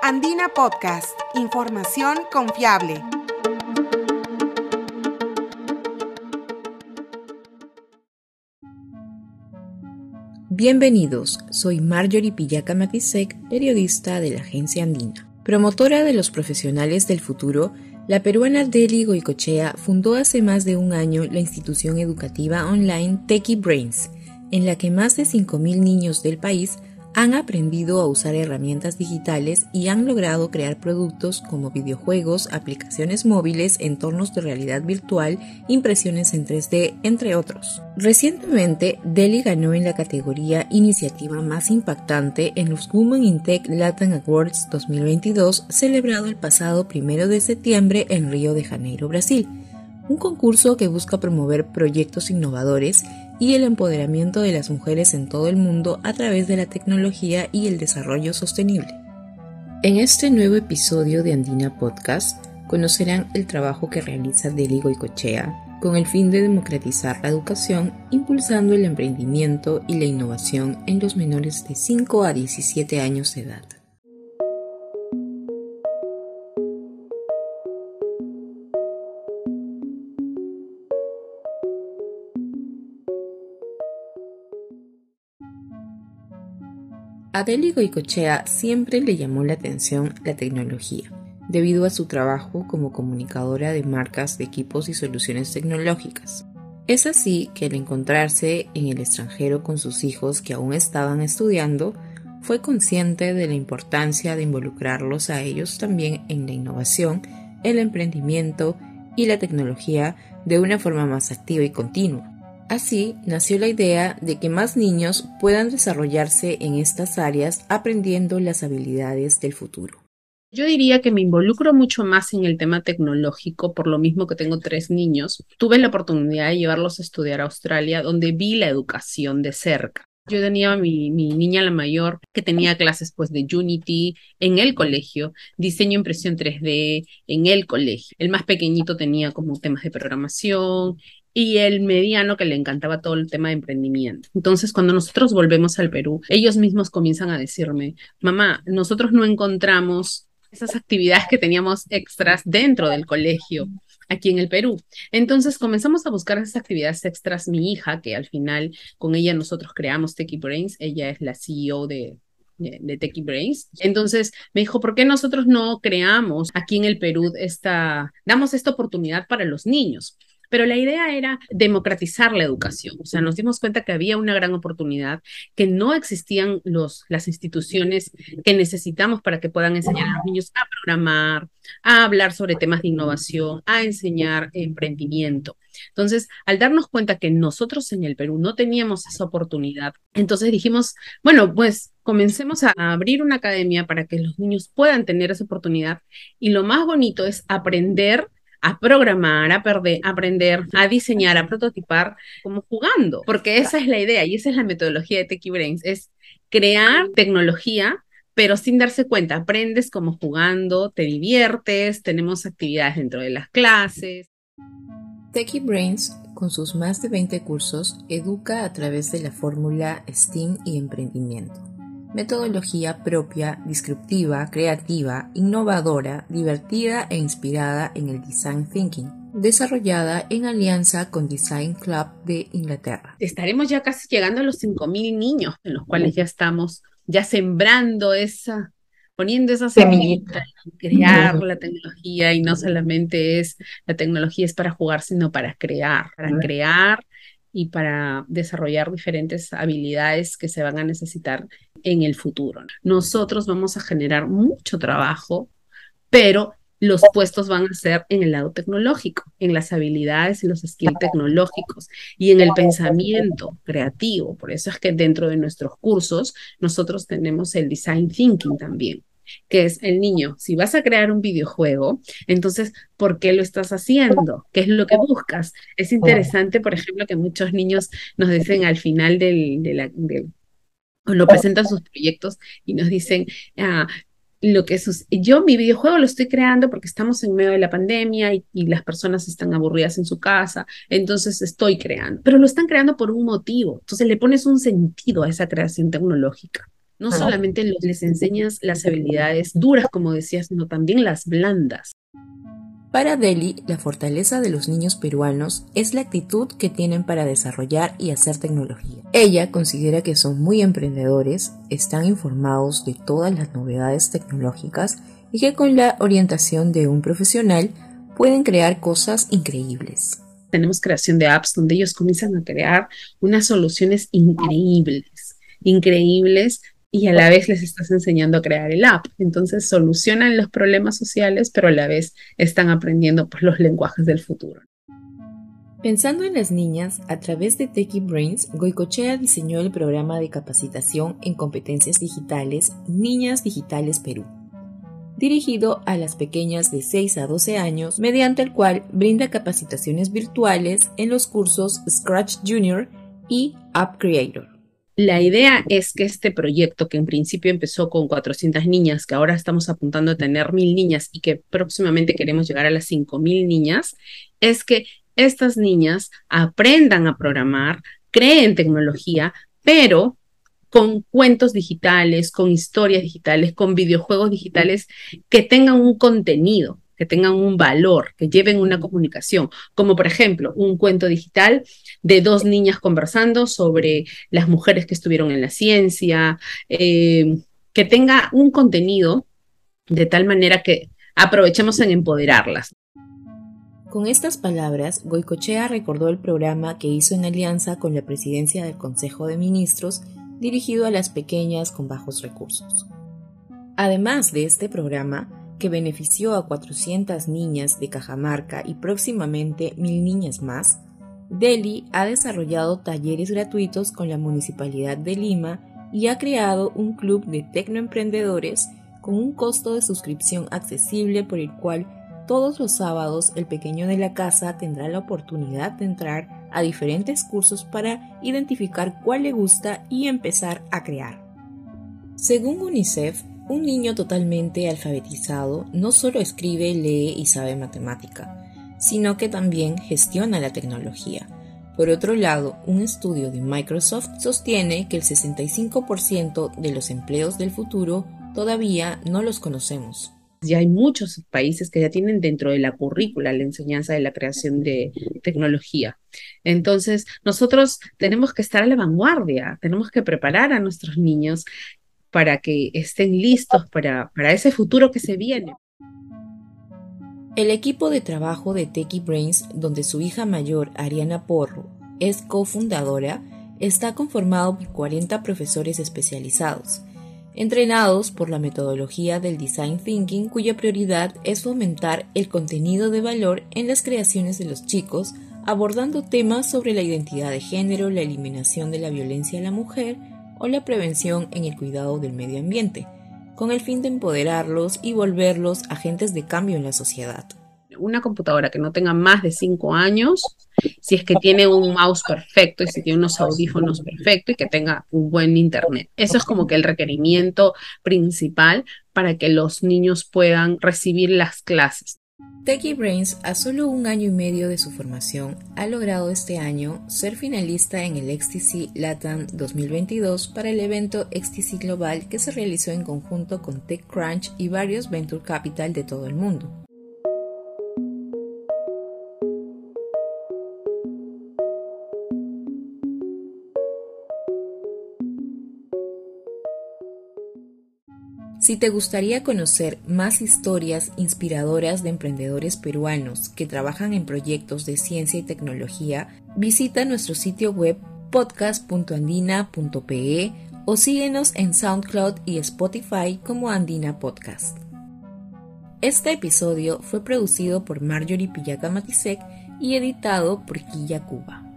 Andina Podcast, información confiable. Bienvenidos, soy Marjorie Pillaca Matisek, periodista de la agencia Andina. Promotora de los profesionales del futuro, la peruana Deli Goicochea fundó hace más de un año la institución educativa online Techie Brains, en la que más de 5.000 niños del país han aprendido a usar herramientas digitales y han logrado crear productos como videojuegos, aplicaciones móviles, entornos de realidad virtual, impresiones en 3D, entre otros. Recientemente, Delhi ganó en la categoría Iniciativa más impactante en los Women in Tech Latin Awards 2022, celebrado el pasado 1 de septiembre en Río de Janeiro, Brasil un concurso que busca promover proyectos innovadores y el empoderamiento de las mujeres en todo el mundo a través de la tecnología y el desarrollo sostenible. En este nuevo episodio de Andina Podcast conocerán el trabajo que realiza Deligo y Cochea con el fin de democratizar la educación, impulsando el emprendimiento y la innovación en los menores de 5 a 17 años de edad. A Goicochea siempre le llamó la atención la tecnología, debido a su trabajo como comunicadora de marcas de equipos y soluciones tecnológicas. Es así que al encontrarse en el extranjero con sus hijos que aún estaban estudiando, fue consciente de la importancia de involucrarlos a ellos también en la innovación, el emprendimiento y la tecnología de una forma más activa y continua. Así nació la idea de que más niños puedan desarrollarse en estas áreas aprendiendo las habilidades del futuro. Yo diría que me involucro mucho más en el tema tecnológico, por lo mismo que tengo tres niños. Tuve la oportunidad de llevarlos a estudiar a Australia, donde vi la educación de cerca. Yo tenía mi, mi niña la mayor que tenía clases pues de Unity en el colegio, diseño impresión 3D en el colegio. El más pequeñito tenía como temas de programación y el mediano que le encantaba todo el tema de emprendimiento. Entonces, cuando nosotros volvemos al Perú, ellos mismos comienzan a decirme, mamá, nosotros no encontramos esas actividades que teníamos extras dentro del colegio aquí en el Perú. Entonces comenzamos a buscar esas actividades extras. Mi hija, que al final con ella nosotros creamos Techie Brains, ella es la CEO de, de, Techie Brains. Entonces me dijo, ¿por qué nosotros no creamos aquí en el Perú esta, damos esta oportunidad para los niños? Pero la idea era democratizar la educación. O sea, nos dimos cuenta que había una gran oportunidad, que no existían los, las instituciones que necesitamos para que puedan enseñar a los niños a programar, a hablar sobre temas de innovación, a enseñar emprendimiento. Entonces, al darnos cuenta que nosotros en el Perú no teníamos esa oportunidad, entonces dijimos, bueno, pues comencemos a abrir una academia para que los niños puedan tener esa oportunidad. Y lo más bonito es aprender a programar, a perder, a aprender, a diseñar, a prototipar, como jugando, porque esa es la idea y esa es la metodología de Techie Brains, es crear tecnología pero sin darse cuenta, aprendes como jugando, te diviertes, tenemos actividades dentro de las clases. Techie Brains, con sus más de 20 cursos, educa a través de la fórmula STEAM y emprendimiento metodología propia, descriptiva, creativa, innovadora, divertida e inspirada en el Design Thinking, desarrollada en alianza con Design Club de Inglaterra. Estaremos ya casi llegando a los 5.000 niños en los cuales ya estamos ya sembrando esa, poniendo esa semillita, crear la tecnología y no solamente es, la tecnología es para jugar, sino para crear, para crear y para desarrollar diferentes habilidades que se van a necesitar en el futuro. Nosotros vamos a generar mucho trabajo, pero los puestos van a ser en el lado tecnológico, en las habilidades y los skills tecnológicos y en el pensamiento creativo. Por eso es que dentro de nuestros cursos nosotros tenemos el design thinking también que es el niño, si vas a crear un videojuego, entonces, ¿por qué lo estás haciendo? ¿Qué es lo que buscas? Es interesante, por ejemplo, que muchos niños nos dicen al final del, de la, cuando presentan sus proyectos y nos dicen, ah, lo que es, yo mi videojuego lo estoy creando porque estamos en medio de la pandemia y, y, las personas están aburridas en su casa, entonces estoy creando, pero lo están creando por un motivo, entonces le pones un sentido a esa creación tecnológica. No solamente les enseñas las habilidades duras, como decías, sino también las blandas. Para Deli, la fortaleza de los niños peruanos es la actitud que tienen para desarrollar y hacer tecnología. Ella considera que son muy emprendedores, están informados de todas las novedades tecnológicas y que con la orientación de un profesional pueden crear cosas increíbles. Tenemos creación de apps donde ellos comienzan a crear unas soluciones increíbles, increíbles y a la vez les estás enseñando a crear el app. Entonces solucionan los problemas sociales, pero a la vez están aprendiendo pues, los lenguajes del futuro. Pensando en las niñas, a través de Techie Brains, Goicochea diseñó el programa de capacitación en competencias digitales Niñas Digitales Perú, dirigido a las pequeñas de 6 a 12 años, mediante el cual brinda capacitaciones virtuales en los cursos Scratch Junior y App Creator. La idea es que este proyecto, que en principio empezó con 400 niñas, que ahora estamos apuntando a tener 1.000 niñas y que próximamente queremos llegar a las 5.000 niñas, es que estas niñas aprendan a programar, creen tecnología, pero con cuentos digitales, con historias digitales, con videojuegos digitales que tengan un contenido, que tengan un valor, que lleven una comunicación, como por ejemplo un cuento digital de dos niñas conversando sobre las mujeres que estuvieron en la ciencia, eh, que tenga un contenido de tal manera que aprovechemos en empoderarlas. Con estas palabras, Goicochea recordó el programa que hizo en alianza con la presidencia del Consejo de Ministros dirigido a las pequeñas con bajos recursos. Además de este programa, que benefició a 400 niñas de Cajamarca y próximamente mil niñas más, Delhi ha desarrollado talleres gratuitos con la Municipalidad de Lima y ha creado un club de tecnoemprendedores con un costo de suscripción accesible por el cual todos los sábados el pequeño de la casa tendrá la oportunidad de entrar a diferentes cursos para identificar cuál le gusta y empezar a crear. Según UNICEF, un niño totalmente alfabetizado no solo escribe, lee y sabe matemática, sino que también gestiona la tecnología. Por otro lado, un estudio de Microsoft sostiene que el 65% de los empleos del futuro todavía no los conocemos. Ya hay muchos países que ya tienen dentro de la currícula la enseñanza de la creación de tecnología. Entonces, nosotros tenemos que estar a la vanguardia, tenemos que preparar a nuestros niños para que estén listos para, para ese futuro que se viene. El equipo de trabajo de Techie Brains, donde su hija mayor, Ariana Porro, es cofundadora, está conformado por 40 profesores especializados, entrenados por la metodología del Design Thinking, cuya prioridad es fomentar el contenido de valor en las creaciones de los chicos, abordando temas sobre la identidad de género, la eliminación de la violencia a la mujer, o la prevención en el cuidado del medio ambiente, con el fin de empoderarlos y volverlos agentes de cambio en la sociedad. Una computadora que no tenga más de 5 años, si es que tiene un mouse perfecto y si tiene unos audífonos perfectos y que tenga un buen internet. Eso es como que el requerimiento principal para que los niños puedan recibir las clases. Techie Brains, a solo un año y medio de su formación, ha logrado este año ser finalista en el XTC Latam 2022 para el evento XTC Global que se realizó en conjunto con TechCrunch y varios Venture Capital de todo el mundo. Si te gustaría conocer más historias inspiradoras de emprendedores peruanos que trabajan en proyectos de ciencia y tecnología, visita nuestro sitio web podcast.andina.pe o síguenos en SoundCloud y Spotify como Andina Podcast. Este episodio fue producido por Marjorie Pillaca Matisek y editado por Quilla Cuba.